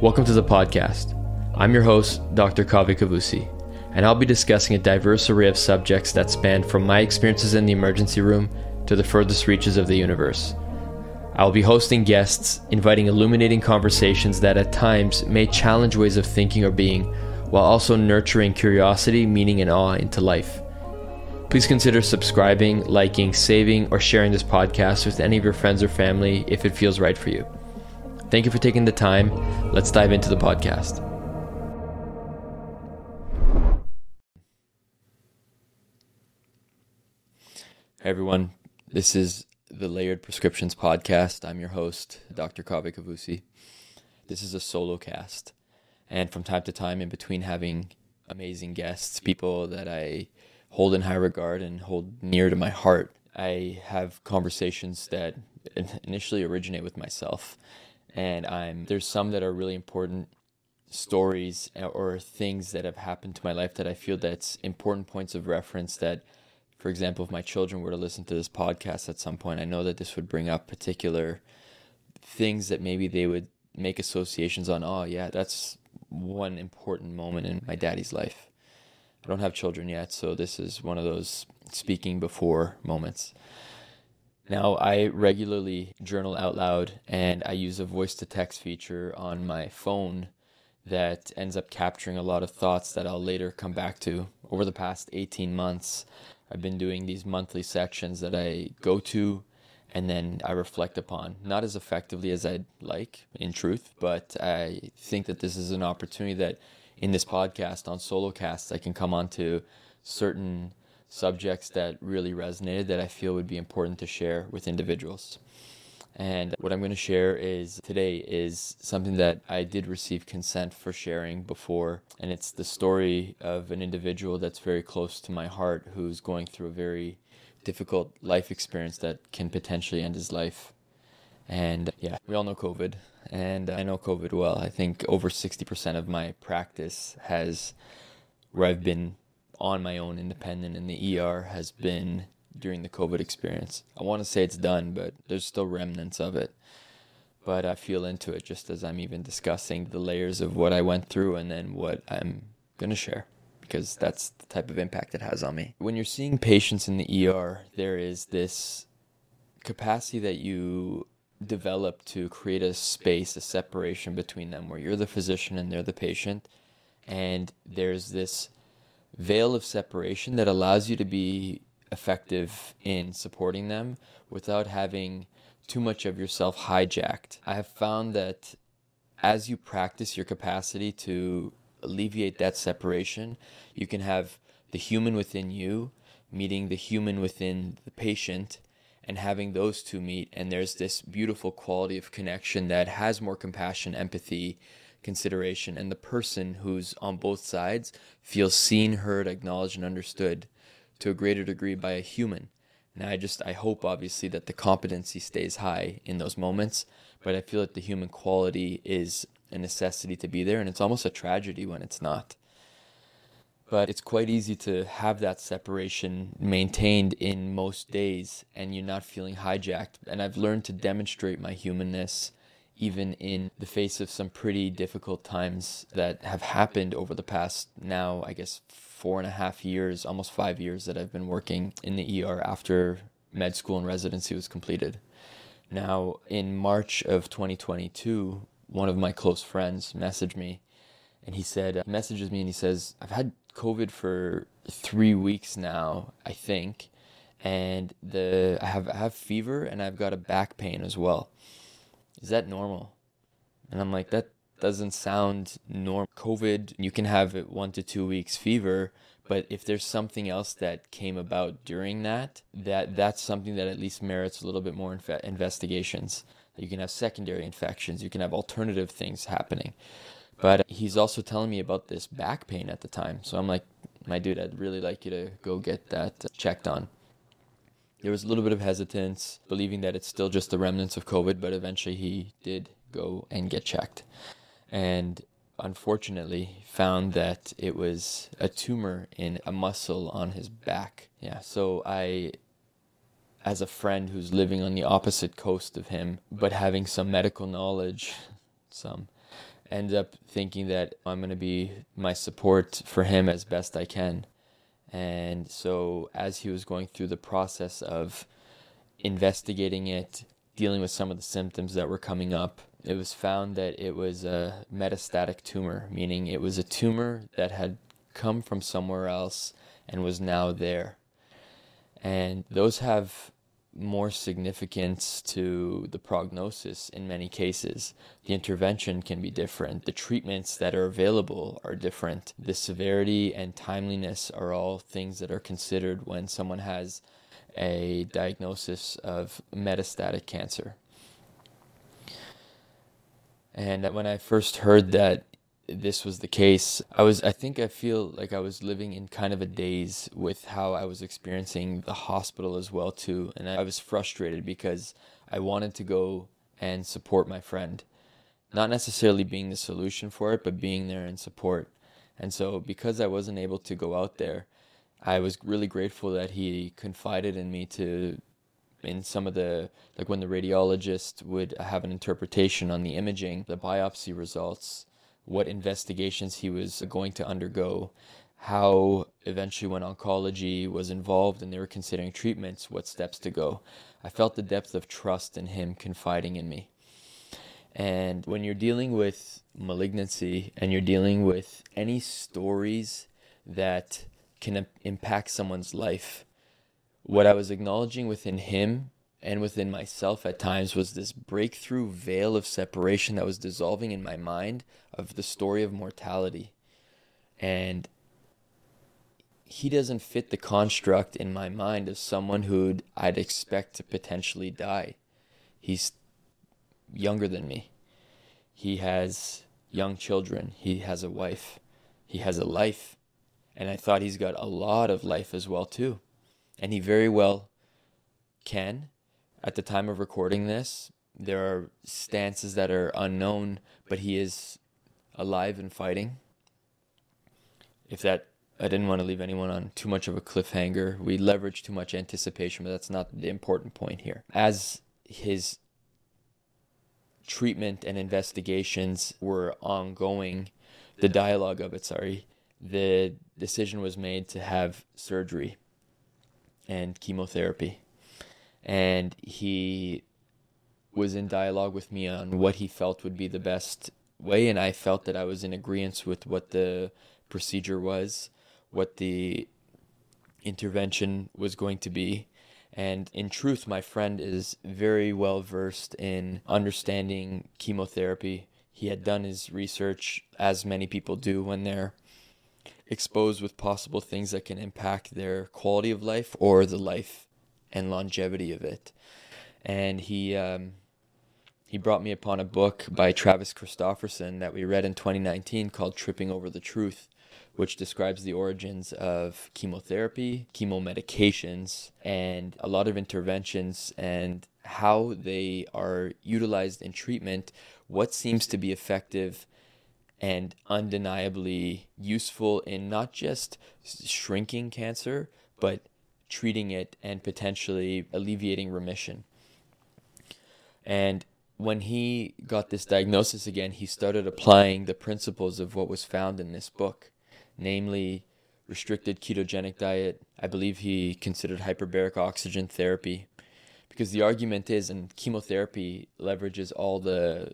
Welcome to the podcast. I'm your host, Dr. Kaveh Kavusi, and I'll be discussing a diverse array of subjects that span from my experiences in the emergency room to the furthest reaches of the universe. I will be hosting guests, inviting illuminating conversations that at times may challenge ways of thinking or being, while also nurturing curiosity, meaning, and awe into life. Please consider subscribing, liking, saving, or sharing this podcast with any of your friends or family if it feels right for you. Thank you for taking the time. Let's dive into the podcast. Hey everyone, this is the Layered Prescriptions podcast. I'm your host, Dr. Kaveh Kavusi. This is a solo cast, and from time to time, in between having amazing guests, people that I hold in high regard and hold near to my heart, I have conversations that initially originate with myself and I'm there's some that are really important stories uh, or things that have happened to my life that I feel that's important points of reference that for example if my children were to listen to this podcast at some point I know that this would bring up particular things that maybe they would make associations on oh yeah that's one important moment in my daddy's life. I don't have children yet so this is one of those speaking before moments now, I regularly journal out loud and I use a voice to text feature on my phone that ends up capturing a lot of thoughts that I'll later come back to. Over the past 18 months, I've been doing these monthly sections that I go to and then I reflect upon. Not as effectively as I'd like, in truth, but I think that this is an opportunity that in this podcast, on solo casts, I can come onto certain subjects that really resonated that I feel would be important to share with individuals. And what I'm going to share is today is something that I did receive consent for sharing before. And it's the story of an individual that's very close to my heart who's going through a very difficult life experience that can potentially end his life. And yeah, we all know COVID, and I know COVID well. I think over 60% of my practice has where I've been on my own, independent in the ER, has been during the COVID experience. I want to say it's done, but there's still remnants of it. But I feel into it just as I'm even discussing the layers of what I went through and then what I'm going to share because that's the type of impact it has on me. When you're seeing patients in the ER, there is this capacity that you develop to create a space, a separation between them where you're the physician and they're the patient. And there's this veil of separation that allows you to be effective in supporting them without having too much of yourself hijacked. I have found that as you practice your capacity to alleviate that separation, you can have the human within you meeting the human within the patient and having those two meet. And there's this beautiful quality of connection that has more compassion, empathy, consideration and the person who's on both sides feels seen, heard, acknowledged, and understood to a greater degree by a human. And I just, I hope obviously that the competency stays high in those moments, but I feel that the human quality is a necessity to be there, and it's almost a tragedy when it's not. But it's quite easy to have that separation maintained in most days, and you're not feeling hijacked. And I've learned to demonstrate my humanness even in the face of some pretty difficult times that have happened over the past now, I guess, four and a half years, almost five years that I've been working in the ER after med school and residency was completed. Now, in March of 2022, one of my close friends messaged me and he said, messages me and he says, I've had COVID for three weeks now, I think. And the I have I have fever and I've got a back pain as well is that normal? And I'm like, that doesn't sound normal. COVID, you can have one to two weeks fever, but if there's something else that came about during that, that that's something that at least merits a little bit more investigations. You can have secondary infections, you can have alternative things happening. But he's also telling me about this back pain at the time. So I'm like, my dude, I'd really like you to go get that uh, checked on. There was a little bit of hesitance, believing that it's still just the remnants of COVID, but eventually he did go and get checked. And unfortunately found that it was a tumor in a muscle on his back. Yeah, so I as a friend who's living on the opposite coast of him, but having some medical knowledge, some end up thinking that I'm going to be my support for him as best I can. And so, as he was going through the process of investigating it, dealing with some of the symptoms that were coming up, it was found that it was a metastatic tumor, meaning it was a tumor that had come from somewhere else and was now there. And those have more significance to the prognosis in many cases. The intervention can be different. The treatments that are available are different. The severity and timeliness are all things that are considered when someone has a diagnosis of metastatic cancer. And when I first heard that this was the case, I was I think I feel like I was living in kind of a daze with how I was experiencing the hospital as well too, and I was frustrated because I wanted to go and support my friend. Not necessarily being the solution for it, but being there in support. And so because I wasn't able to go out there, I was really grateful that he confided in me to in some of the like when the radiologist would have an interpretation on the imaging, the biopsy results, what investigations he was going to undergo, how eventually when oncology was involved and they were considering treatments, what steps to go. I felt the depth of trust in him confiding in me. And when you're dealing with malignancy and you're dealing with any stories that can impact someone's life, what I was acknowledging within him and within myself at times was this breakthrough veil of separation that was dissolving in my mind of the story of mortality. And he doesn't fit the construct in my mind of someone who I'd expect to potentially die. He's younger than me. He has young children. He has a wife. He has a life. And I thought he's got a lot of life as well too. And he very well can at the time of recording this. There are stances that are unknown, but he is alive and fighting. If that, I didn't want to leave anyone on too much of a cliffhanger. We leverage too much anticipation, but that's not the important point here. As his treatment and investigations were ongoing, the dialogue of it, sorry, the decision was made to have surgery and chemotherapy and he was in dialogue with me on what he felt would be the best way and I felt that I was in agreement with what the procedure was, what the intervention was going to be. And in truth, my friend is very well versed in understanding chemotherapy. He had done his research, as many people do when they're exposed with possible things that can impact their quality of life or the life and longevity of it. And he um, he brought me upon a book by Travis Christofferson that we read in 2019 called Tripping Over the Truth, which describes the origins of chemotherapy, chemo medications, and a lot of interventions and how they are utilized in treatment, what seems to be effective and undeniably useful in not just shrinking cancer, but treating it and potentially alleviating remission. And when he got this diagnosis again, he started applying the principles of what was found in this book, namely restricted ketogenic diet. I believe he considered hyperbaric oxygen therapy because the argument is, and chemotherapy leverages all the,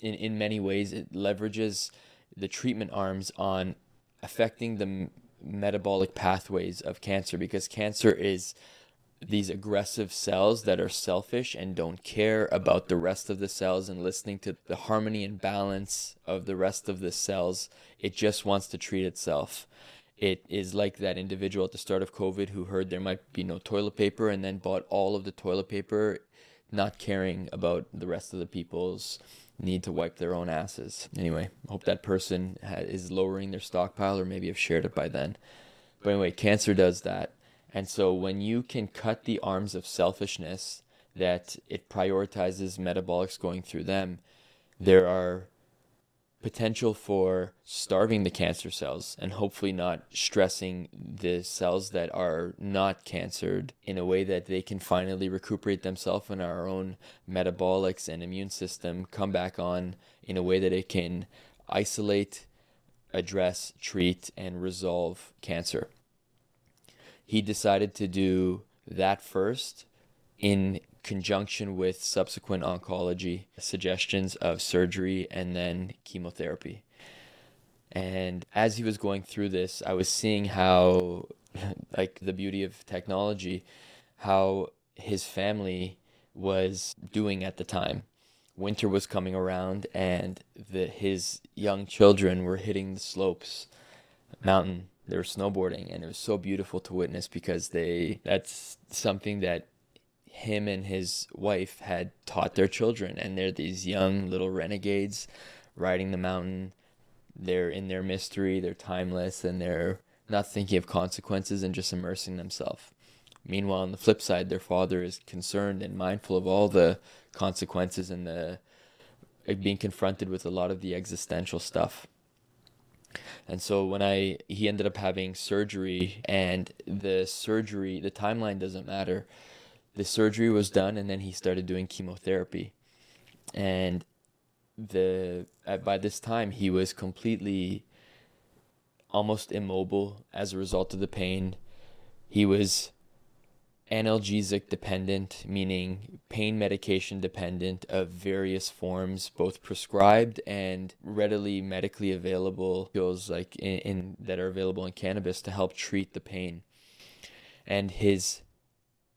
in, in many ways, it leverages the treatment arms on affecting the metabolic pathways of cancer because cancer is these aggressive cells that are selfish and don't care about the rest of the cells and listening to the harmony and balance of the rest of the cells. It just wants to treat itself. It is like that individual at the start of COVID who heard there might be no toilet paper and then bought all of the toilet paper, not caring about the rest of the people's need to wipe their own asses. Anyway, hope that person ha- is lowering their stockpile or maybe have shared it by then. But anyway, cancer does that. And so when you can cut the arms of selfishness that it prioritizes metabolics going through them, there are potential for starving the cancer cells and hopefully not stressing the cells that are not cancered in a way that they can finally recuperate themselves and our own metabolics and immune system come back on in a way that it can isolate, address, treat, and resolve cancer. He decided to do that first in conjunction with subsequent oncology suggestions of surgery and then chemotherapy. And as he was going through this, I was seeing how, like, the beauty of technology, how his family was doing at the time. Winter was coming around, and the, his young children were hitting the slopes, mountain. They were snowboarding, and it was so beautiful to witness because they that's something that him and his wife had taught their children and they're these young little renegades riding the mountain. They're in their mystery they're timeless and they're not thinking of consequences and just immersing themselves. Meanwhile on the flip side their father is concerned and mindful of all the consequences and the being confronted with a lot of the existential stuff. And so when I he ended up having surgery and the surgery the timeline doesn't matter the surgery was done and then he started doing chemotherapy. And the by this time he was completely almost immobile as a result of the pain. He was analgesic dependent meaning pain medication dependent of various forms both prescribed and readily medically available pills like in, in that are available in cannabis to help treat the pain. And his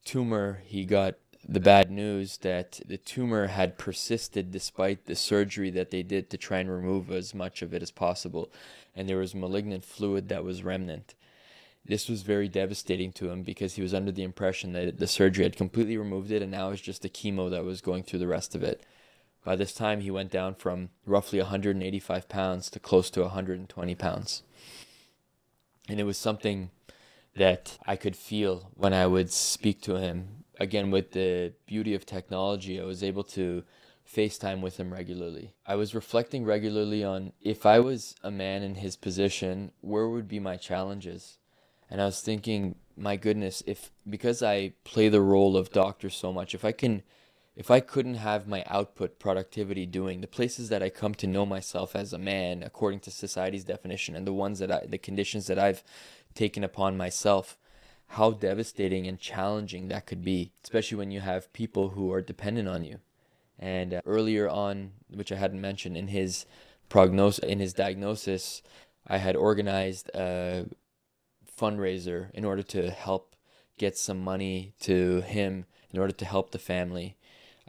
tumor, he got the bad news that the tumor had persisted despite the surgery that they did to try and remove as much of it as possible. And there was malignant fluid that was remnant. This was very devastating to him because he was under the impression that the surgery had completely removed it and now it's just the chemo that was going through the rest of it. By this time, he went down from roughly 185 pounds to close to 120 pounds. And it was something that I could feel when I would speak to him. Again, with the beauty of technology, I was able to FaceTime with him regularly. I was reflecting regularly on if I was a man in his position, where would be my challenges? And I was thinking, my goodness, if because I play the role of doctor so much, if I can if I couldn't have my output productivity doing the places that I come to know myself as a man according to society's definition and the ones that I the conditions that I've taken upon myself, how devastating and challenging that could be, especially when you have people who are dependent on you. And uh, earlier on, which I hadn't mentioned, in his prognosis, in his diagnosis, I had organized a fundraiser in order to help get some money to him in order to help the family.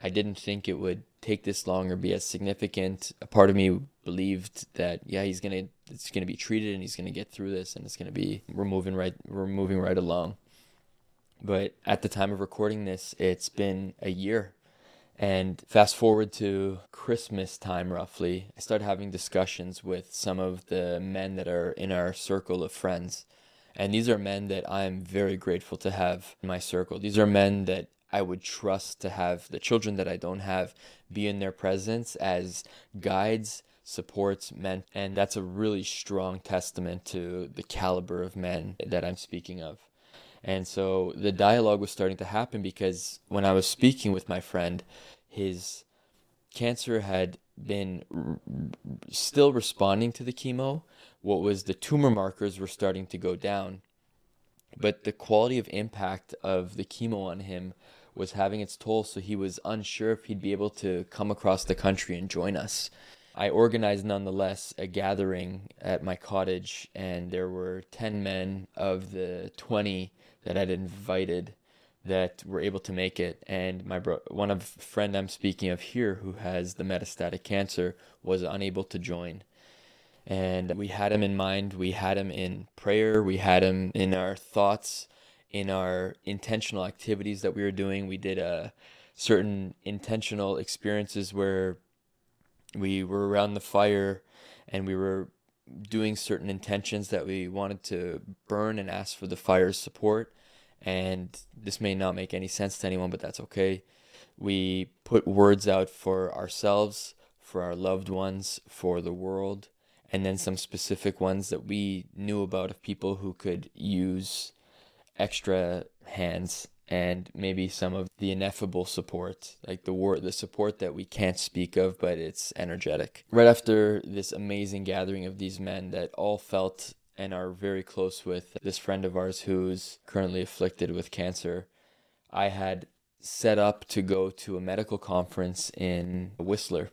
I didn't think it would take this long or be as significant. A part of me believed that yeah, he's gonna it's gonna be treated and he's gonna get through this and it's gonna be we're moving right we're moving right along. But at the time of recording this, it's been a year. And fast forward to Christmas time, roughly, I started having discussions with some of the men that are in our circle of friends. And these are men that I'm very grateful to have in my circle. These are men that I would trust to have the children that I don't have be in their presence as guides, supports men. And that's a really strong testament to the caliber of men that I'm speaking of. And so the dialogue was starting to happen because when I was speaking with my friend, his cancer had been r- still responding to the chemo. What was the tumor markers were starting to go down. But the quality of impact of the chemo on him was having its toll, so he was unsure if he'd be able to come across the country and join us. I organized nonetheless a gathering at my cottage, and there were 10 men of the 20 that I'd invited that were able to make it. And my bro- one of friend I'm speaking of here, who has the metastatic cancer, was unable to join. And we had him in mind. We had him in prayer. We had him in our thoughts in our intentional activities that we were doing. We did a uh, certain intentional experiences where we were around the fire and we were doing certain intentions that we wanted to burn and ask for the fire's support. And this may not make any sense to anyone, but that's okay. We put words out for ourselves, for our loved ones, for the world, and then some specific ones that we knew about of people who could use extra hands and maybe some of the ineffable support, like the war, the support that we can't speak of, but it's energetic. Right after this amazing gathering of these men that all felt and are very close with this friend of ours who's currently afflicted with cancer, I had set up to go to a medical conference in Whistler.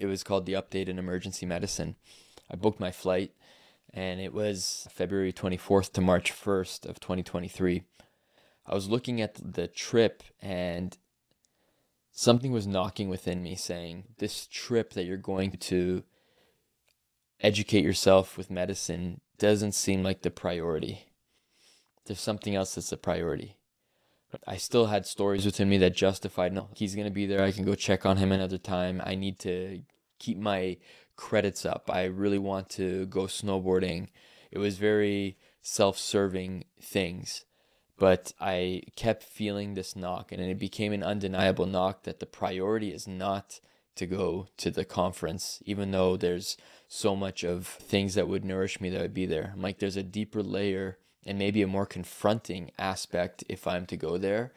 It was called the Update in Emergency Medicine. I booked my flight and it was February 24th to March 1st of 2023. I was looking at the trip and something was knocking within me saying, This trip that you're going to educate yourself with medicine doesn't seem like the priority. There's something else that's the priority. I still had stories within me that justified, no, he's going to be there. I can go check on him another time. I need to keep my credits up. I really want to go snowboarding. It was very self serving things but I kept feeling this knock, and it became an undeniable knock that the priority is not to go to the conference, even though there's so much of things that would nourish me that would be there. I'm like, there's a deeper layer and maybe a more confronting aspect if I'm to go there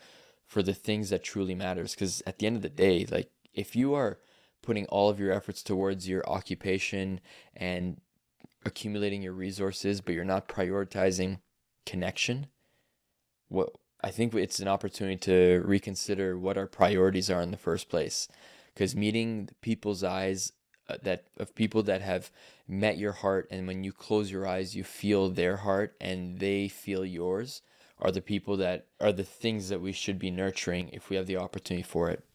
for the things that truly matters. Because at the end of the day, like if you are putting all of your efforts towards your occupation and accumulating your resources, but you're not prioritizing connection, what I think it's an opportunity to reconsider what our priorities are in the first place. Because meeting people's eyes uh, that of people that have met your heart, and when you close your eyes, you feel their heart and they feel yours, are the people that are the things that we should be nurturing if we have the opportunity for it.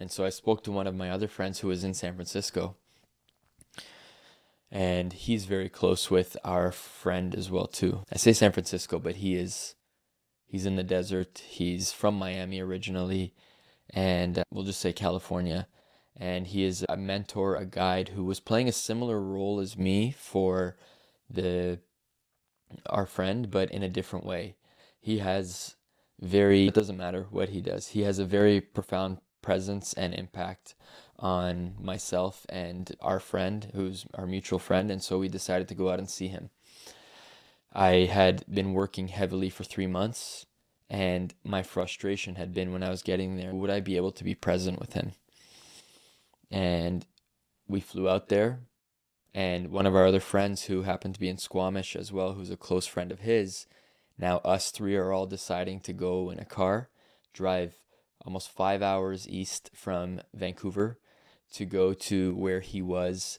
And so I spoke to one of my other friends who was in San Francisco. And he's very close with our friend as well too. I say San Francisco, but he is He's in the desert. He's from Miami originally, and uh, we'll just say California. And he is a mentor, a guide who was playing a similar role as me for the our friend, but in a different way. He has very it doesn't matter what he does. He has a very profound presence and impact on myself and our friend, who's our mutual friend, and so we decided to go out and see him. I had been working heavily for three months, and my frustration had been when I was getting there would I be able to be present with him? And we flew out there, and one of our other friends who happened to be in Squamish as well, who's a close friend of his, now us three are all deciding to go in a car, drive almost five hours east from Vancouver to go to where he was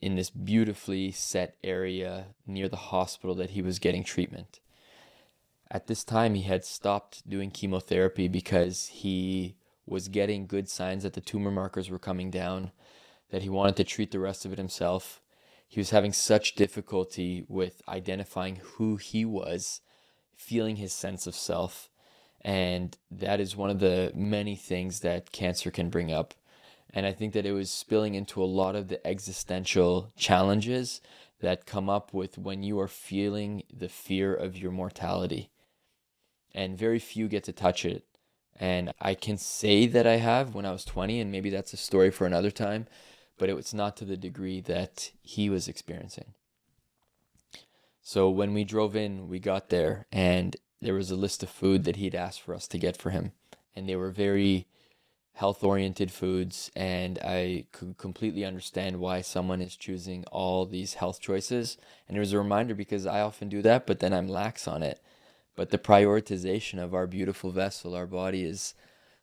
in this beautifully set area near the hospital that he was getting treatment. At this time, he had stopped doing chemotherapy because he was getting good signs that the tumor markers were coming down, that he wanted to treat the rest of it himself. He was having such difficulty with identifying who he was, feeling his sense of self. And that is one of the many things that cancer can bring up and I think that it was spilling into a lot of the existential challenges that come up with when you are feeling the fear of your mortality. And very few get to touch it. And I can say that I have when I was 20, and maybe that's a story for another time, but it was not to the degree that he was experiencing. So when we drove in, we got there, and there was a list of food that he'd asked for us to get for him. And they were very health oriented foods and I could completely understand why someone is choosing all these health choices. And it was a reminder because I often do that, but then I'm lax on it. But the prioritization of our beautiful vessel, our body is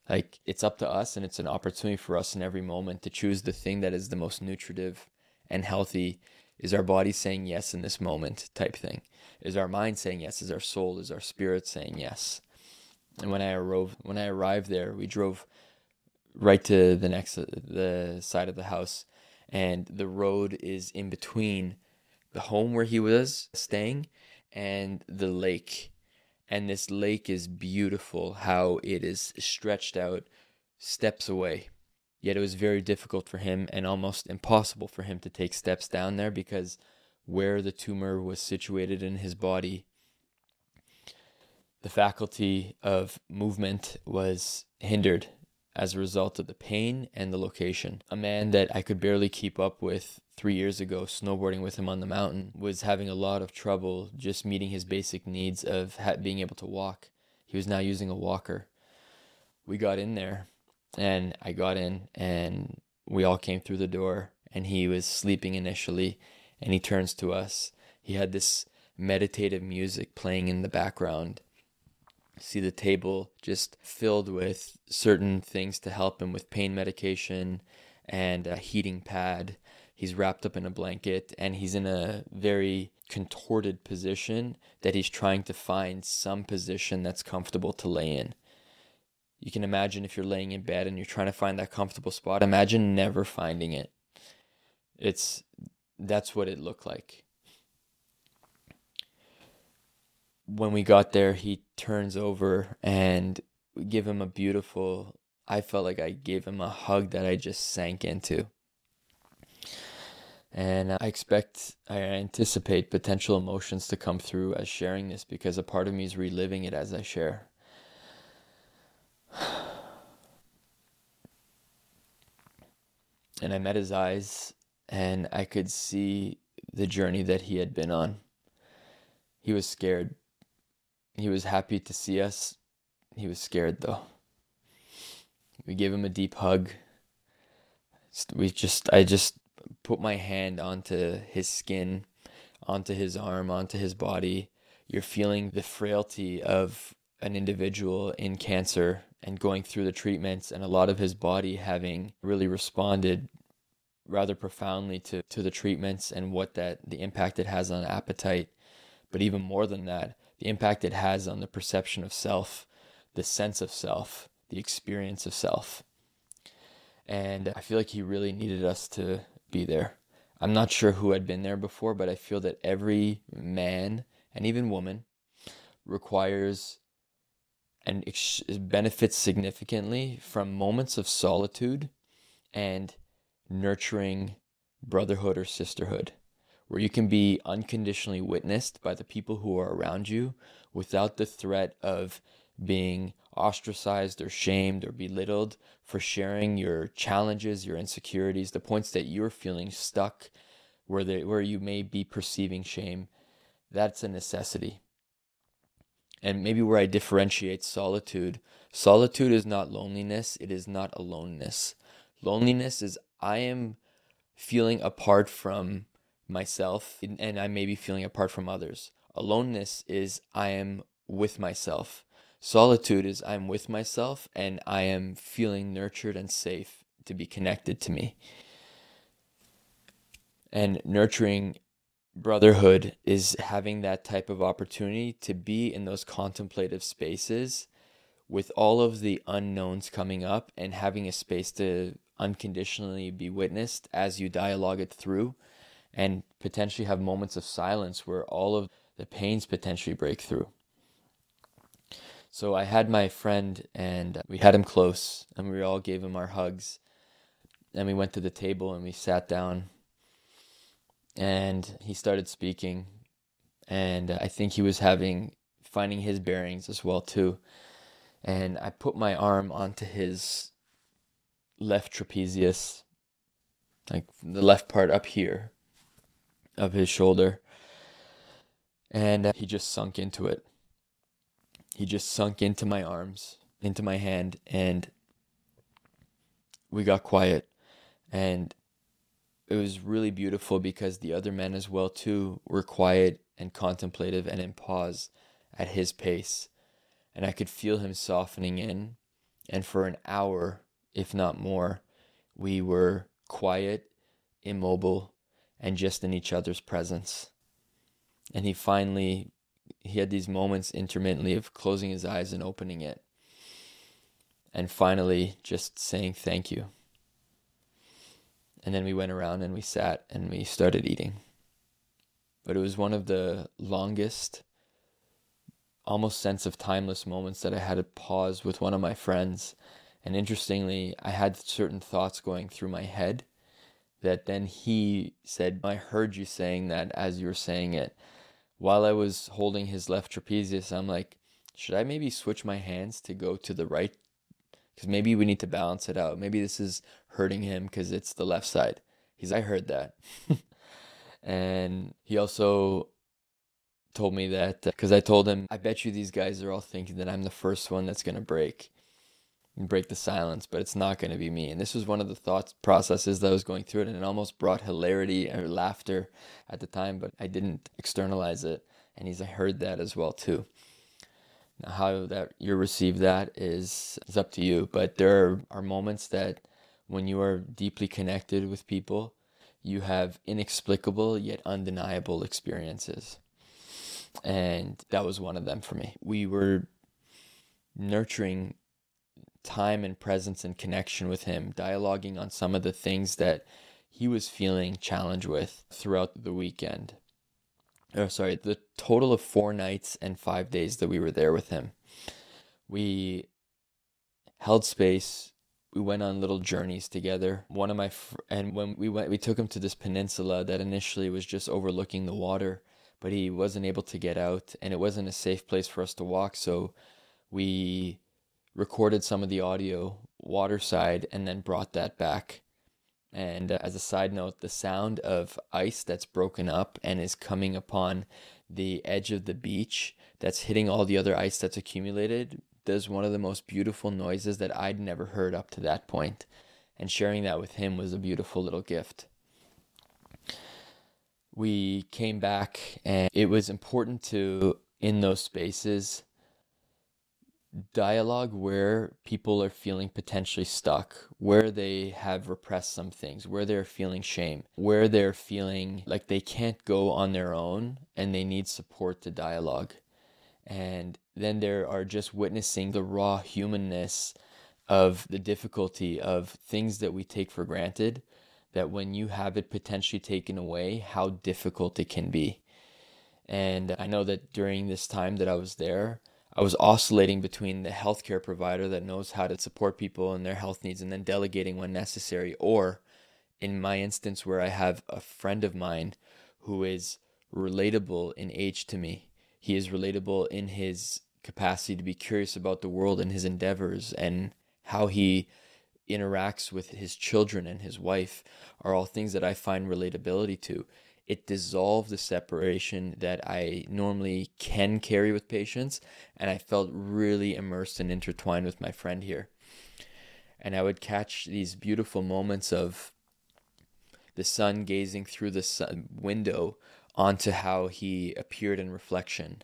like it's up to us and it's an opportunity for us in every moment to choose the thing that is the most nutritive and healthy. Is our body saying yes in this moment type thing? Is our mind saying yes? Is our soul, is our spirit saying yes? And when I arrived when I arrived there, we drove right to the next the side of the house and the road is in between the home where he was staying and the lake and this lake is beautiful how it is stretched out steps away yet it was very difficult for him and almost impossible for him to take steps down there because where the tumor was situated in his body the faculty of movement was hindered as a result of the pain and the location. A man that I could barely keep up with three years ago, snowboarding with him on the mountain, was having a lot of trouble just meeting his basic needs of being able to walk. He was now using a walker. We got in there, and I got in, and we all came through the door, and he was sleeping initially, and he turns to us. He had this meditative music playing in the background see the table just filled with certain things to help him with pain medication and a heating pad. He's wrapped up in a blanket and he's in a very contorted position that he's trying to find some position that's comfortable to lay in. You can imagine if you're laying in bed and you're trying to find that comfortable spot, imagine never finding it. It's that's what it looked like when we got there, he turns over and we give him a beautiful. I felt like I gave him a hug that I just sank into. And I expect, I anticipate potential emotions to come through as sharing this because a part of me is reliving it as I share. And I met his eyes, and I could see the journey that he had been on. He was scared he was happy to see us. He was scared though. We gave him a deep hug. We just, I just put my hand onto his skin, onto his arm, onto his body. You're feeling the frailty of an individual in cancer and going through the treatments, and a lot of his body having really responded rather profoundly to, to the treatments and what that the impact it has on appetite. But even more than that, the impact it has on the perception of self, the sense of self, the experience of self. And I feel like he really needed us to be there. I'm not sure who had been there before, but I feel that every man and even woman requires and benefits significantly from moments of solitude and nurturing brotherhood or sisterhood where you can be unconditionally witnessed by the people who are around you without the threat of being ostracized or shamed or belittled for sharing your challenges, your insecurities, the points that you're feeling stuck where they, where you may be perceiving shame. That's a necessity. And maybe where I differentiate solitude, solitude is not loneliness, it is not aloneness. Loneliness is I am feeling apart from myself and I may be feeling apart from others. Aloneness is I am with myself. Solitude is I'm with myself and I am feeling nurtured and safe to be connected to me. And nurturing brotherhood is having that type of opportunity to be in those contemplative spaces with all of the unknowns coming up and having a space to unconditionally be witnessed as you dialogue it through and potentially have moments of silence where all of the pains potentially break through. So I had my friend and we had him close and we all gave him our hugs. And we went to the table and we sat down and he started speaking and I think he was having finding his bearings as well too. And I put my arm onto his left trapezius like the left part up here of his shoulder. And uh, he just sunk into it. He just sunk into my arms, into my hand, and we got quiet. And it was really beautiful because the other men as well too were quiet and contemplative and in pause at his pace. And I could feel him softening in. And for an hour, if not more, we were quiet, immobile, and just in each other's presence. And he finally he had these moments intermittently of closing his eyes and opening it. And finally just saying thank you. And then we went around and we sat and we started eating. But it was one of the longest almost sense of timeless moments that I had to pause with one of my friends. And interestingly, I had certain thoughts going through my head that then he said, I heard you saying that as you were saying it. While I was holding his left trapezius, I'm like, should I maybe switch my hands to go to the right because maybe we need to balance it out. Maybe this is hurting him because it's the left side. He's, I heard that. and he also told me that uh, because I told him, I bet you these guys are all thinking that I'm the first one that's going to break break the silence, but it's not going to be me. And this was one of the thoughts processes that I was going through it, and it almost brought hilarity or laughter at the time, but I didn't externalize it. And he's I heard that as well too. How that you receive that is is up to you, but there are moments that when you are deeply connected with people, you have inexplicable yet undeniable experiences. And that was one of them for me. We were nurturing time and presence and connection with him, dialoguing on some of the things that he was feeling challenged with throughout the weekend. Oh, sorry, the total of four nights and five days that we were there with him. We held space. We went on little journeys together. One of my fr- and when we went, we took him to this peninsula that initially was just overlooking the water, but he wasn't able to get out, and it wasn't a safe place for us to walk. So we recorded some of the audio waterside and then brought that back. And uh, as a side note, the sound of ice that's broken up and is coming upon the edge of the beach that's hitting all the other ice that's accumulated does one of the most beautiful noises that I'd never heard up to that point. And sharing that with him was a beautiful little gift. We came back, and it was important to, in those spaces, dialogue where people are feeling potentially stuck, where they have repressed some things, where they're feeling shame, where they're feeling like they can't go on their own and they need support to dialogue. And then there are just witnessing the raw humanness of the difficulty of things that we take for granted that when you have it potentially taken away, how difficult it can be. And I know that during this time that I was there, I was oscillating between the healthcare provider that knows how to support people and their health needs and then delegating when necessary, or in my instance, where I have a friend of mine who is relatable in age to me. He is relatable in his capacity to be curious about the world and his endeavors and how he interacts with his children and his wife are all things that I find relatability to it dissolved the separation that I normally can carry with patients. And I felt really immersed and intertwined with my friend here. And I would catch these beautiful moments of the sun gazing through the sun window onto how he appeared in reflection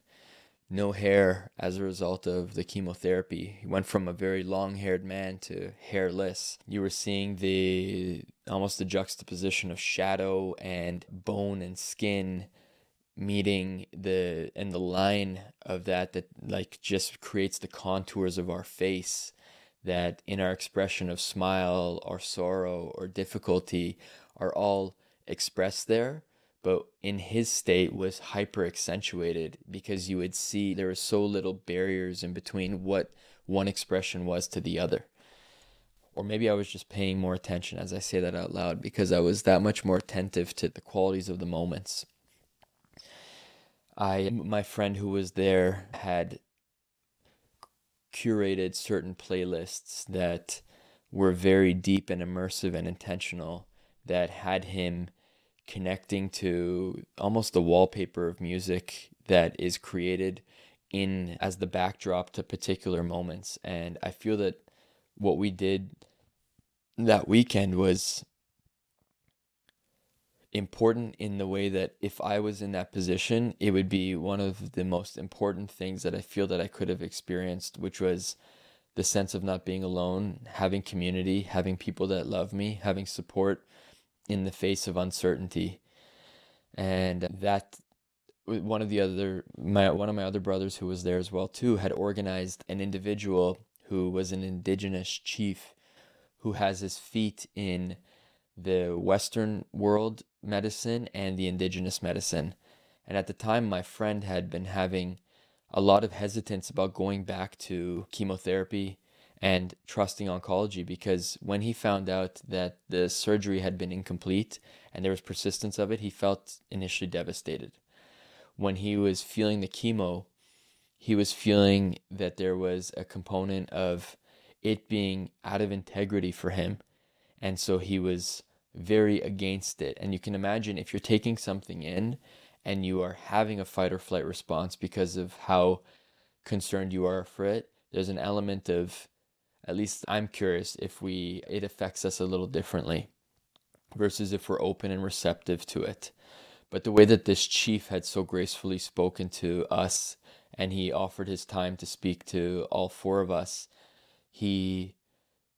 no hair as a result of the chemotherapy. He went from a very long haired man to hairless. You were seeing the almost the juxtaposition of shadow and bone and skin meeting the and the line of that that like just creates the contours of our face that in our expression of smile or sorrow or difficulty are all expressed there but in his state was hyper accentuated because you would see there were so little barriers in between what one expression was to the other. Or maybe I was just paying more attention as I say that out loud because I was that much more attentive to the qualities of the moments. I my friend who was there had curated certain playlists that were very deep and immersive and intentional that had him connecting to almost the wallpaper of music that is created in as the backdrop to particular moments. And i feel that what we did that weekend was important in the way that if i was in that position it would be one of the most important things that i feel that i could have experienced which was the sense of not being alone having community having people that love me having support in the face of uncertainty. And that one of the other my one of my other brothers who was there as well too had organized an individual who was an indigenous chief who has his feet in the western world medicine and the indigenous medicine. And at the time my friend had been having a lot of hesitance about going back to chemotherapy and trusting oncology because when he found out that the surgery had been incomplete and there was persistence of it, he felt initially devastated. When he was feeling the chemo, he was feeling that there was a component of it being out of integrity for him. And so he was very against it. And you can imagine if you're taking something in and you are having a fight or flight response because of how concerned you are for it, there's an element of, at least I'm curious if we, it affects us a little differently versus if we're open and receptive to it. But the way that this chief had so gracefully spoken to us and he offered his time to speak to all four of us, he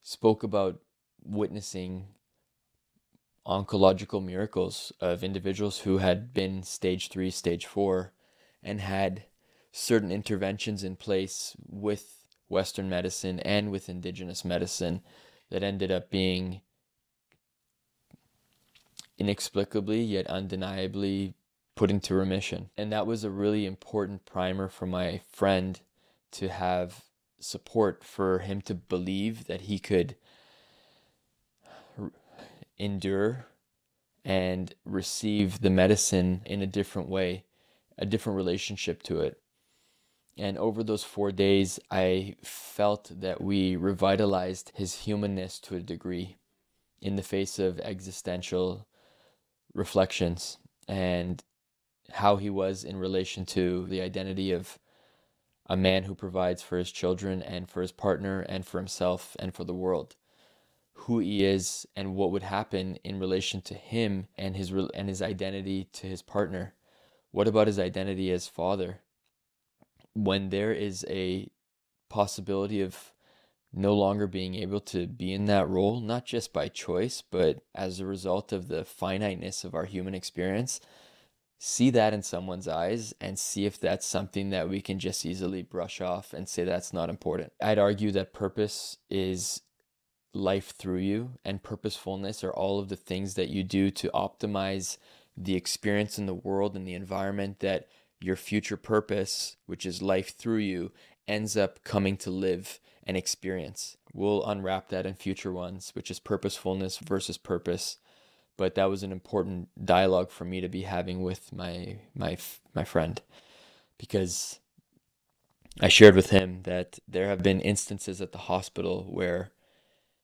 spoke about witnessing oncological miracles of individuals who had been stage three, stage four, and had certain interventions in place with Western medicine and with indigenous medicine that ended up being inexplicably yet undeniably put into remission. And that was a really important primer for my friend to have support for him to believe that he could endure and receive the medicine in a different way, a different relationship to it. And over those four days, I felt that we revitalized his humanness to a degree in the face of existential reflections and how he was in relation to the identity of a man who provides for his children and for his partner and for himself and for the world. Who he is and what would happen in relation to him and his and his identity to his partner. What about his identity as father when there is a possibility of no longer being able to be in that role, not just by choice, but as a result of the finiteness of our human experience, see that in someone's eyes and see if that's something that we can just easily brush off and say that's not important. I'd argue that purpose is life through you, and purposefulness are all of the things that you do to optimize the experience in the world and the environment that your future purpose, which is life through you, ends up coming to live and experience. We'll unwrap that in future ones, which is purposefulness versus purpose. But that was an important dialogue for me to be having with my my my friend because I shared with him that there have been instances at the hospital where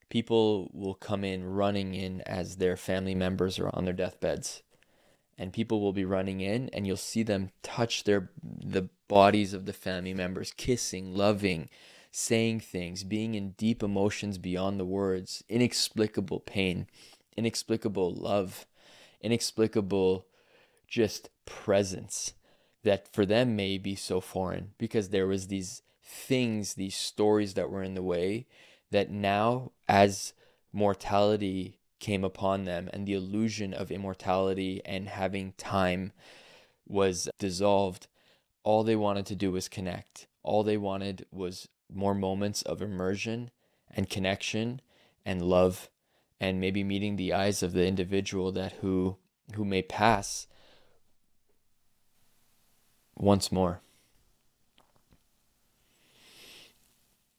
people will come in running in as their family members are on their deathbeds and people will be running in and you'll see them touch their the bodies of the family members kissing loving saying things, being in deep emotions beyond the words, inexplicable pain, inexplicable love, inexplicable just presence that for them may be so foreign because there was these things, these stories that were in the way that now as mortality came upon them and the illusion of immortality and having time was dissolved, all they wanted to do was connect. All they wanted was more moments of immersion and connection and love and maybe meeting the eyes of the individual that who who may pass once more.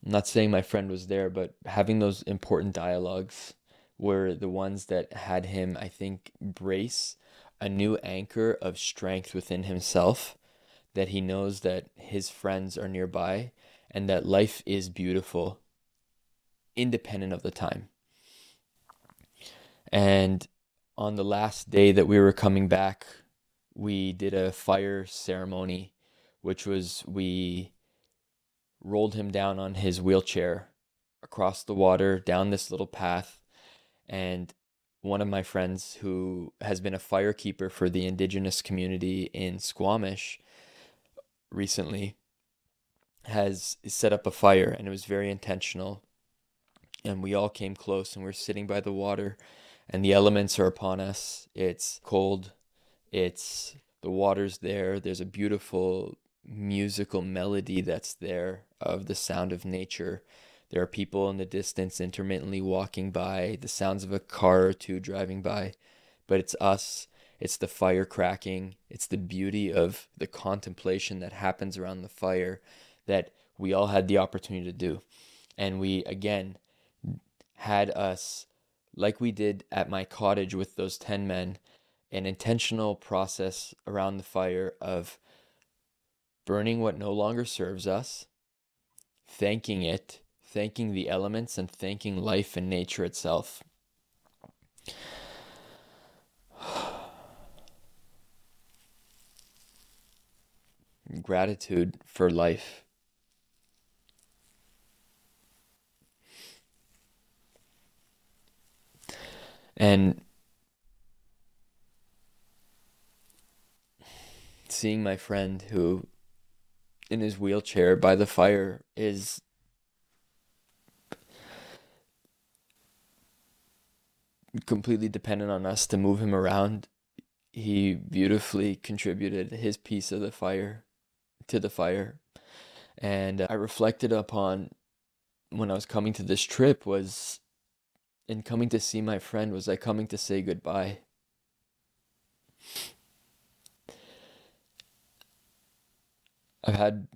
I'm not saying my friend was there, but having those important dialogues were the ones that had him, I think, brace a new anchor of strength within himself that he knows that his friends are nearby and that life is beautiful independent of the time. And on the last day that we were coming back, we did a fire ceremony, which was we rolled him down on his wheelchair across the water down this little path. And one of my friends, who has been a firekeeper for the indigenous community in Squamish recently, has set up a fire and it was very intentional. And we all came close and we're sitting by the water and the elements are upon us. It's cold. It's the water's there. There's a beautiful musical melody that's there of the sound of nature. There are people in the distance intermittently walking by, the sounds of a car or two driving by, but it's us. It's the fire cracking. It's the beauty of the contemplation that happens around the fire that we all had the opportunity to do. And we, again, had us, like we did at my cottage with those 10 men, an intentional process around the fire of burning what no longer serves us, thanking it thanking the elements and thanking life and nature itself. Gratitude for life. And seeing my friend who in his wheelchair by the fire is completely dependent on us to move him around. He beautifully contributed his piece of the fire to the fire. And uh, I reflected upon when I was coming to this trip was in coming to see my friend was I coming to say goodbye. I've had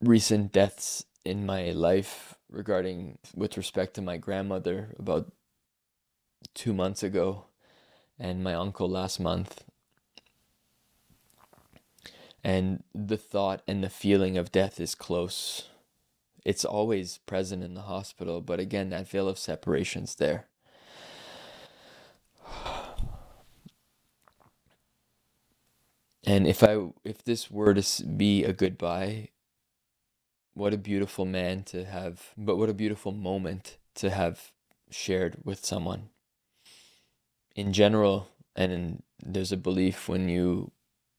recent deaths in my life regarding with respect to my grandmother about two months ago and my uncle last month. And the thought and the feeling of death is close. It's always present in the hospital, but again, that veil of separation's there. And if I if this were to be a goodbye, what a beautiful man to have, but what a beautiful moment to have shared with someone. In general, and in, there's a belief when you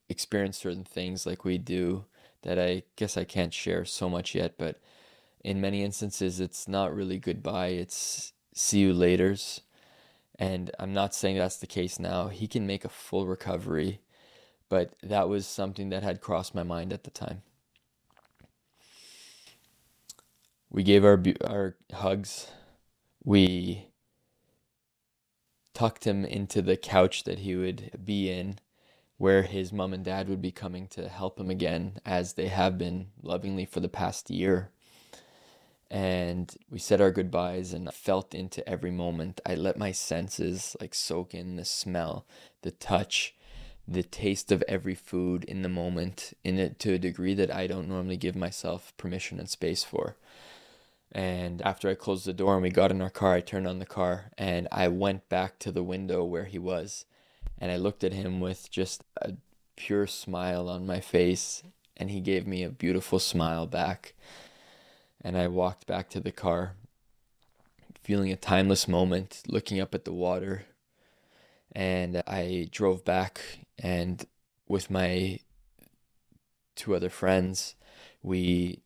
experience certain things like we do that I guess I can't share so much yet, but in many instances, it's not really goodbye, it's see you laters. And I'm not saying that's the case now. He can make a full recovery but that was something that had crossed my mind at the time. We gave our our hugs. We tucked him into the couch that he would be in where his mom and dad would be coming to help him again as they have been lovingly for the past year. And we said our goodbyes and felt into every moment. I let my senses like soak in the smell, the touch, the taste of every food in the moment in it to a degree that I don't normally give myself permission and space for. And after I closed the door and we got in our car, I turned on the car and I went back to the window where he was. And I looked at him with just a pure smile on my face. And he gave me a beautiful smile back. And I walked back to the car, feeling a timeless moment, looking up at the water. And I drove back and with my two other friends, we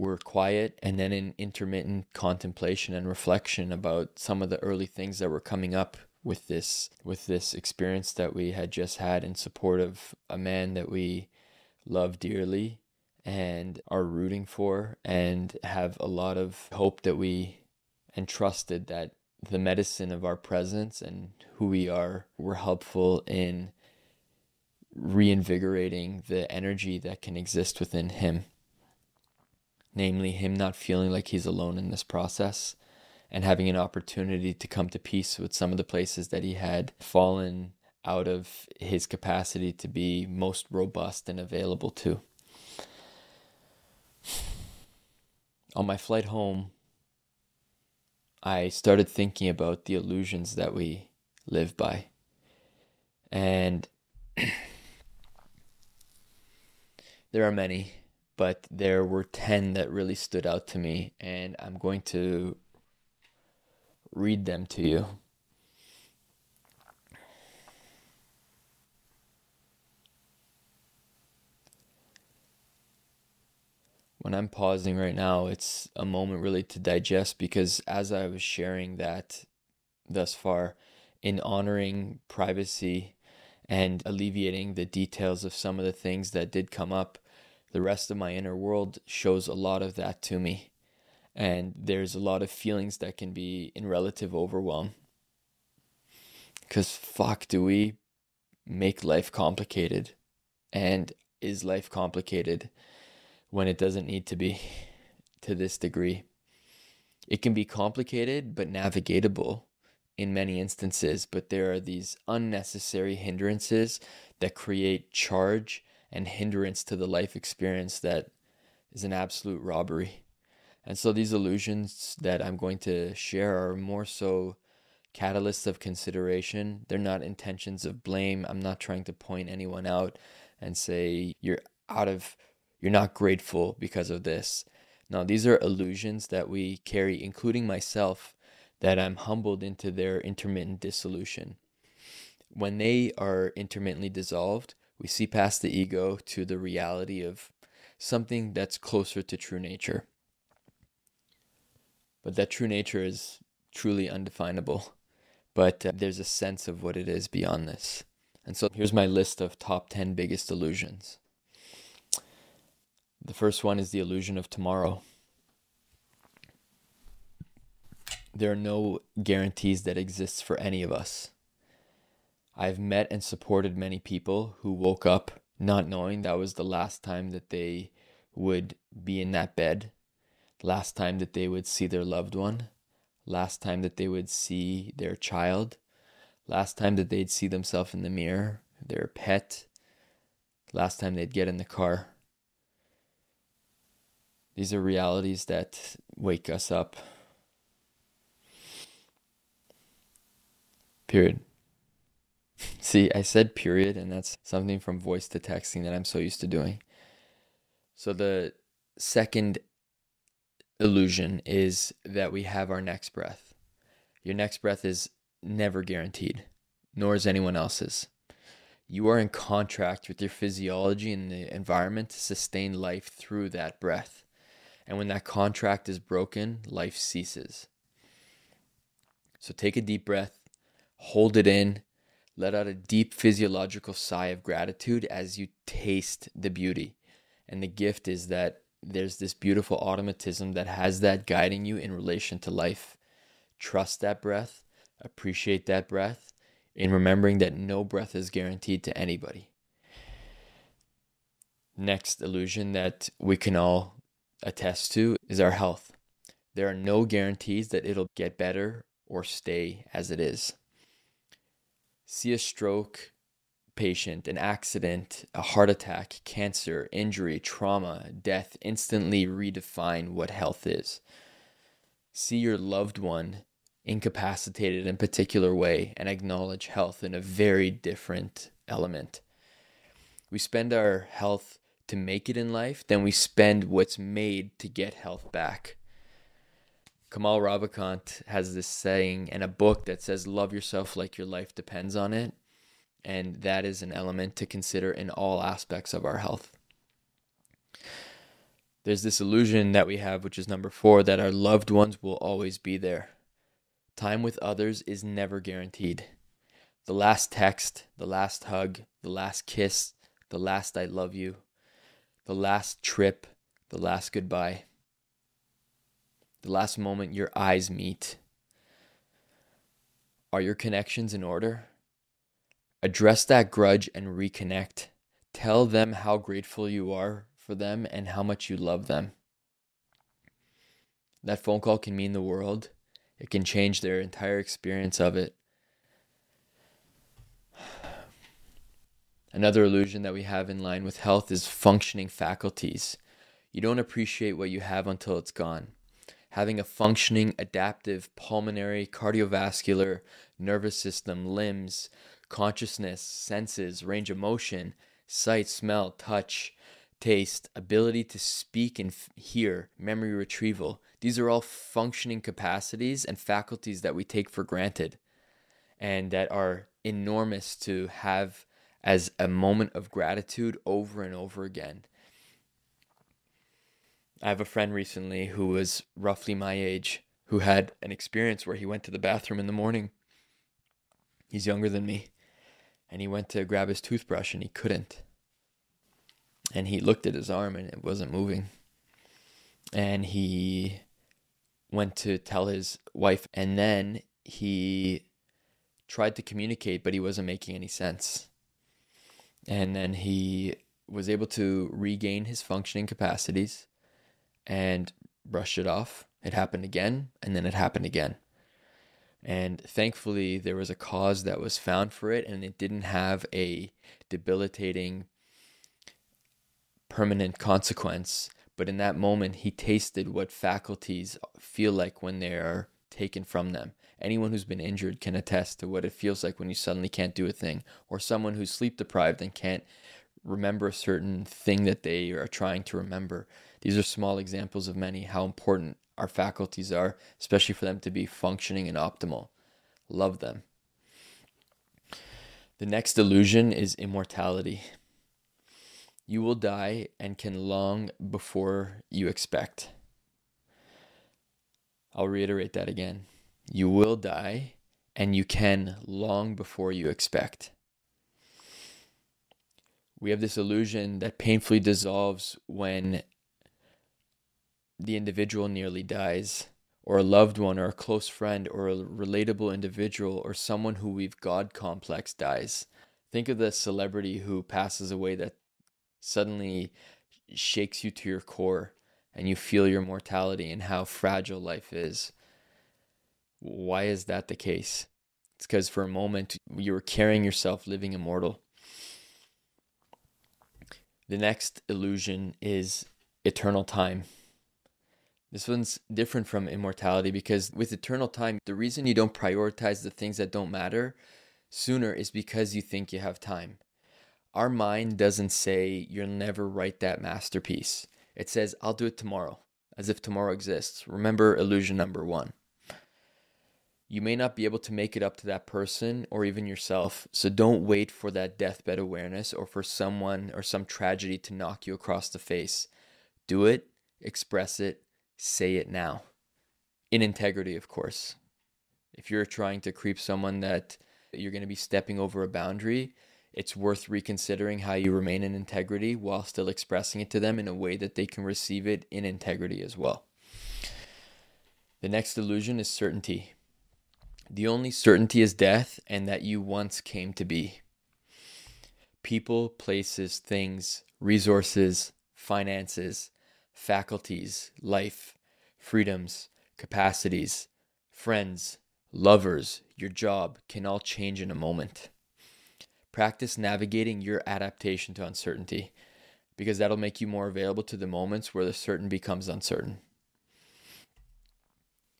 were quiet and then in intermittent contemplation and reflection about some of the early things that were coming up with this with this experience that we had just had in support of a man that we love dearly and are rooting for and have a lot of hope that we and trusted that the medicine of our presence and who we are were helpful in reinvigorating the energy that can exist within him. Namely, him not feeling like he's alone in this process and having an opportunity to come to peace with some of the places that he had fallen out of his capacity to be most robust and available to. On my flight home, I started thinking about the illusions that we live by. And There are many, but there were 10 that really stood out to me, and I'm going to read them to you. When I'm pausing right now, it's a moment really to digest because as I was sharing that thus far, in honoring privacy and alleviating the details of some of the things that did come up, the rest of my inner world shows a lot of that to me. And there's a lot of feelings that can be in relative overwhelm. Because fuck, do we make life complicated? And is life complicated when it doesn't need to be to this degree? It can be complicated but navigatable in many instances, but there are these unnecessary hindrances that create charge and hindrance to the life experience that is an absolute robbery. And so these illusions that I'm going to share are more so catalysts of consideration. They're not intentions of blame. I'm not trying to point anyone out and say you're out of you're not grateful because of this. No, these are illusions that we carry, including myself, that I'm humbled into their intermittent dissolution. When they are intermittently dissolved, we see past the ego to the reality of something that's closer to true nature. But that true nature is truly undefinable. But uh, there's a sense of what it is beyond this. And so here's my list of top 10 biggest illusions. The first one is the illusion of tomorrow. There are no guarantees that exist for any of us. I've met and supported many people who woke up not knowing that was the last time that they would be in that bed, last time that they would see their loved one, last time that they would see their child, last time that they'd see themselves in the mirror, their pet, last time they'd get in the car. These are realities that wake us up. Period. See, I said period, and that's something from voice to texting that I'm so used to doing. So, the second illusion is that we have our next breath. Your next breath is never guaranteed, nor is anyone else's. You are in contract with your physiology and the environment to sustain life through that breath. And when that contract is broken, life ceases. So take a deep breath, hold it in, let out a deep physiological sigh of gratitude as you taste the beauty. And the gift is that there's this beautiful automatism that has that guiding you in relation to life. Trust that breath, appreciate that breath, in remembering that no breath is guaranteed to anybody. Next illusion that we can all attest to is our health. There are no guarantees that it'll get better or stay as it is. See a stroke patient, an accident, a heart attack, cancer, injury, trauma, death instantly redefine what health is. See your loved one incapacitated in a particular way and acknowledge health in a very different element. We spend our health to make it in life then we spend what's made to get health back. Kamal Ravikant has this saying and a book that says, Love yourself like your life depends on it. And that is an element to consider in all aspects of our health. There's this illusion that we have, which is number four, that our loved ones will always be there. Time with others is never guaranteed. The last text, the last hug, the last kiss, the last I love you, the last trip, the last goodbye, the last moment your eyes meet. Are your connections in order? Address that grudge and reconnect. Tell them how grateful you are for them and how much you love them. That phone call can mean the world. It can change their entire experience of it. Another illusion that we have in line with health is functioning faculties. You don't appreciate what you have until it's gone. Having a functioning, adaptive, pulmonary, cardiovascular, nervous system, limbs, consciousness, senses, range of motion, sight, smell, touch, taste, ability to speak and f- hear, memory retrieval. These are all functioning capacities and faculties that we take for granted and that are enormous to have as a moment of gratitude over and over again. I have a friend recently who was roughly my age who had an experience where he went to the bathroom in the morning. He's younger than me. And he went to grab his toothbrush and he couldn't. And he looked at his arm and it wasn't moving. And he went to tell his wife. And then he tried to communicate, but he wasn't making any sense and then he was able to regain his functioning capacities and brush it off. It happened again, and then it happened again. And thankfully, there was a cause that was found for it, and it didn't have a debilitating permanent consequence, but in that moment, he tasted what faculties feel like when they are taken from them. Anyone who's been injured can attest to what it feels like when you suddenly can't do a thing, or someone who's sleep deprived and can't remember a certain thing that they are trying to remember. These are small examples of many how important our faculties are, especially for them to be functioning and optimal. Love them. The next illusion is immortality. You will die and can long before you expect. I'll reiterate that again. You will die and you can long before you expect. We have this illusion that painfully dissolves when the individual nearly dies, or a loved one, or a close friend, or a relatable individual, or someone who we've God complex dies. Think of the celebrity who passes away that suddenly shakes you to your core and you feel your mortality and how fragile life is. Why is that the case? It's because for a moment you were carrying yourself living immortal. The next illusion is eternal time. This one's different from immortality because with eternal time, the reason you don't prioritize the things that don't matter sooner is because you think you have time. Our mind doesn't say you'll never write that masterpiece. It says, I'll do it tomorrow, as if tomorrow exists. Remember illusion number one. You may not be able to make it up to that person or even yourself, so don't wait for that deathbed awareness or for someone or some tragedy to knock you across the face. Do it, express it, say it now. In integrity, of course. If you're trying to creep someone that you're going to be stepping over a boundary, it's worth reconsidering how you remain in integrity while still expressing it to them in a way that they can receive it in integrity as well. The next illusion is certainty. The only certainty is death and that you once came to be. People, places, things, resources, finances, faculties, life, freedoms, capacities, friends, lovers, your job can all change in a moment. Practice navigating your adaptation to uncertainty because that'll make you more available to the moments where the certain becomes uncertain.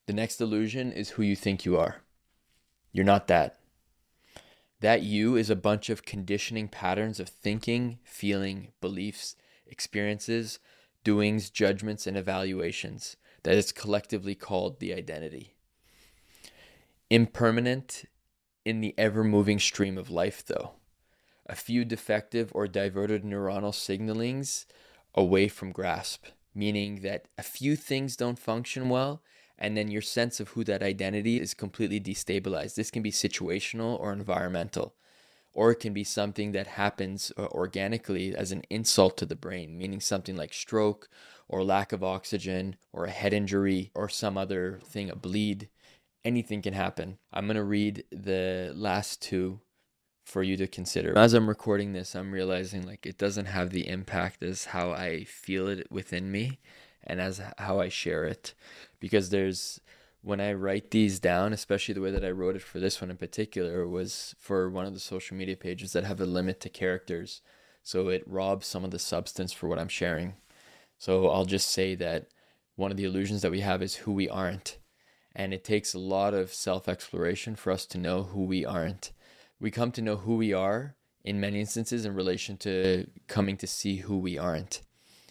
The next illusion is who you think you are. You're not that. That you is a bunch of conditioning patterns of thinking, feeling, beliefs, experiences, doings, judgments, and evaluations that is collectively called the identity. Impermanent in the ever moving stream of life, though. A few defective or diverted neuronal signalings away from grasp, meaning that a few things don't function well, and then your sense of who that identity is completely destabilized. This can be situational or environmental or it can be something that happens uh, organically as an insult to the brain, meaning something like stroke or lack of oxygen or a head injury or some other thing, a bleed. Anything can happen. I'm going to read the last two for you to consider. As I'm recording this, I'm realizing like it doesn't have the impact as how I feel it within me and as how I share it because there's when I write these down, especially the way that I wrote it for this one in particular, was for one of the social media pages that have a limit to characters. So it robs some of the substance for what I'm sharing. So I'll just say that one of the illusions that we have is who we aren't. And it takes a lot of self exploration for us to know who we aren't. We come to know who we are in many instances in relation to coming to see who we aren't.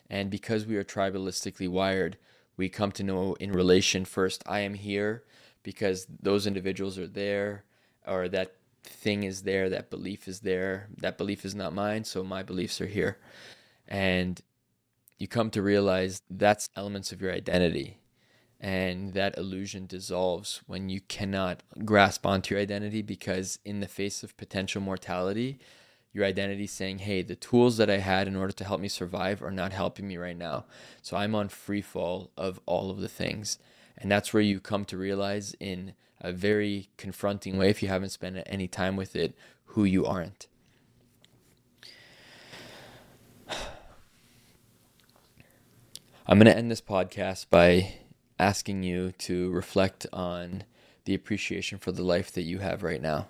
And because we are tribalistically wired, we come to know in relation first i am here because those individuals are there or that thing is there that belief is there. That belief is not mine so my beliefs are here. And you come to realize that's elements of your identity. And that illusion dissolves when you cannot grasp onto your identity because in the face of potential mortality your identity saying, hey, the tools that I had in order to help me survive are not helping me right now. So I'm on free fall of all of the things. And that's where you come to realize in a very confronting way, if you haven't spent any time with it, who you aren't. I'm going to end this podcast by asking you to reflect on the appreciation for the life that you have right now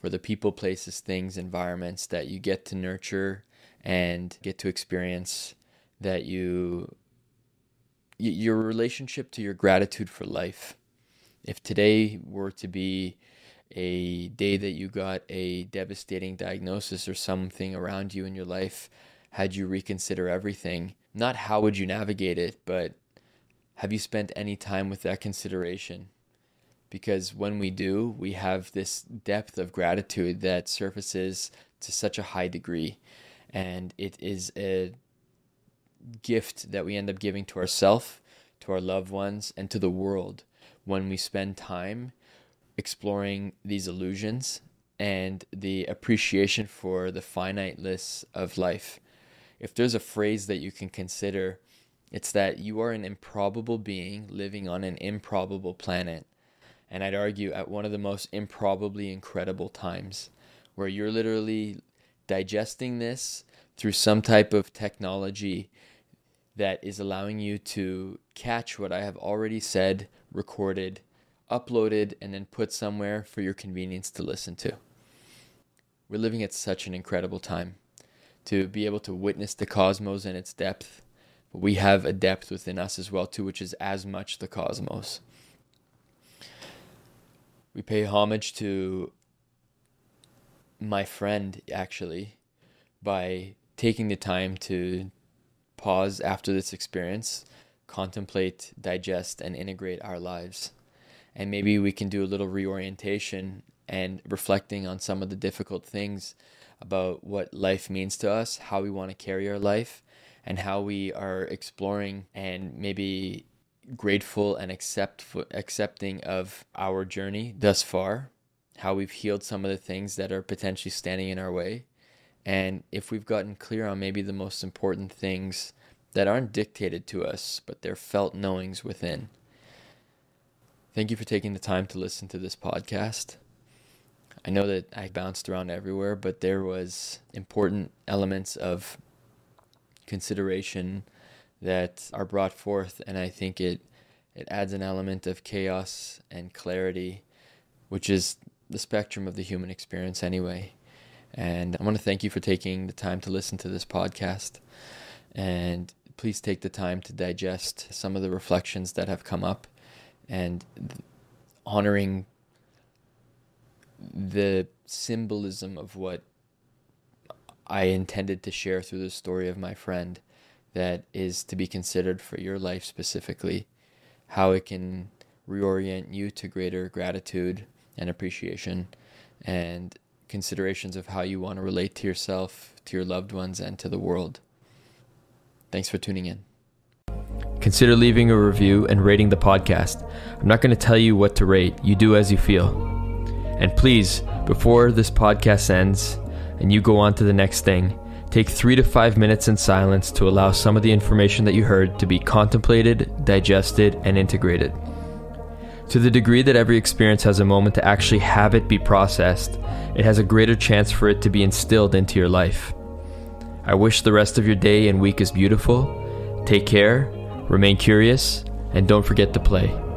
for the people, places, things, environments that you get to nurture and get to experience that you your relationship to your gratitude for life. If today were to be a day that you got a devastating diagnosis or something around you in your life, had you reconsider everything? Not how would you navigate it, but have you spent any time with that consideration? Because when we do, we have this depth of gratitude that surfaces to such a high degree. And it is a gift that we end up giving to ourselves, to our loved ones, and to the world when we spend time exploring these illusions and the appreciation for the finiteness of life. If there's a phrase that you can consider, it's that you are an improbable being living on an improbable planet. And I'd argue at one of the most improbably incredible times where you're literally digesting this through some type of technology that is allowing you to catch what I have already said, recorded, uploaded, and then put somewhere for your convenience to listen to. We're living at such an incredible time to be able to witness the cosmos in its depth. But we have a depth within us as well too, which is as much the cosmos. We pay homage to my friend actually by taking the time to pause after this experience, contemplate, digest, and integrate our lives. And maybe we can do a little reorientation and reflecting on some of the difficult things about what life means to us, how we want to carry our life, and how we are exploring and maybe grateful and accept accepting of our journey thus far, how we've healed some of the things that are potentially standing in our way, and if we've gotten clear on maybe the most important things that aren't dictated to us, but they're felt knowings within. Thank you for taking the time to listen to this podcast. I know that I bounced around everywhere, but there was important elements of consideration that are brought forth and I think it it adds an element of chaos and clarity which is the spectrum of the human experience anyway. And I want to thank you for taking the time to listen to this podcast. And please take the time to digest some of the reflections that have come up and honoring the symbolism of what I intended to share through the story of my friend that is to be considered for your life specifically, how it can reorient you to greater gratitude and appreciation and considerations of how you want to relate to yourself, to your loved ones, and to the world. Thanks for tuning in. Consider leaving a review and rating the podcast. I'm not going to tell you what to rate, you do as you feel. And please, before this podcast ends and you go on to the next thing, take three to five minutes in silence to allow some of the information that you heard to be contemplated, digested, and integrated. To the degree that every experience has a moment to actually have it be processed, it has a greater chance for it to be instilled into your life. I wish the rest of your day and week is beautiful. Take care, remain curious, and don't forget to play.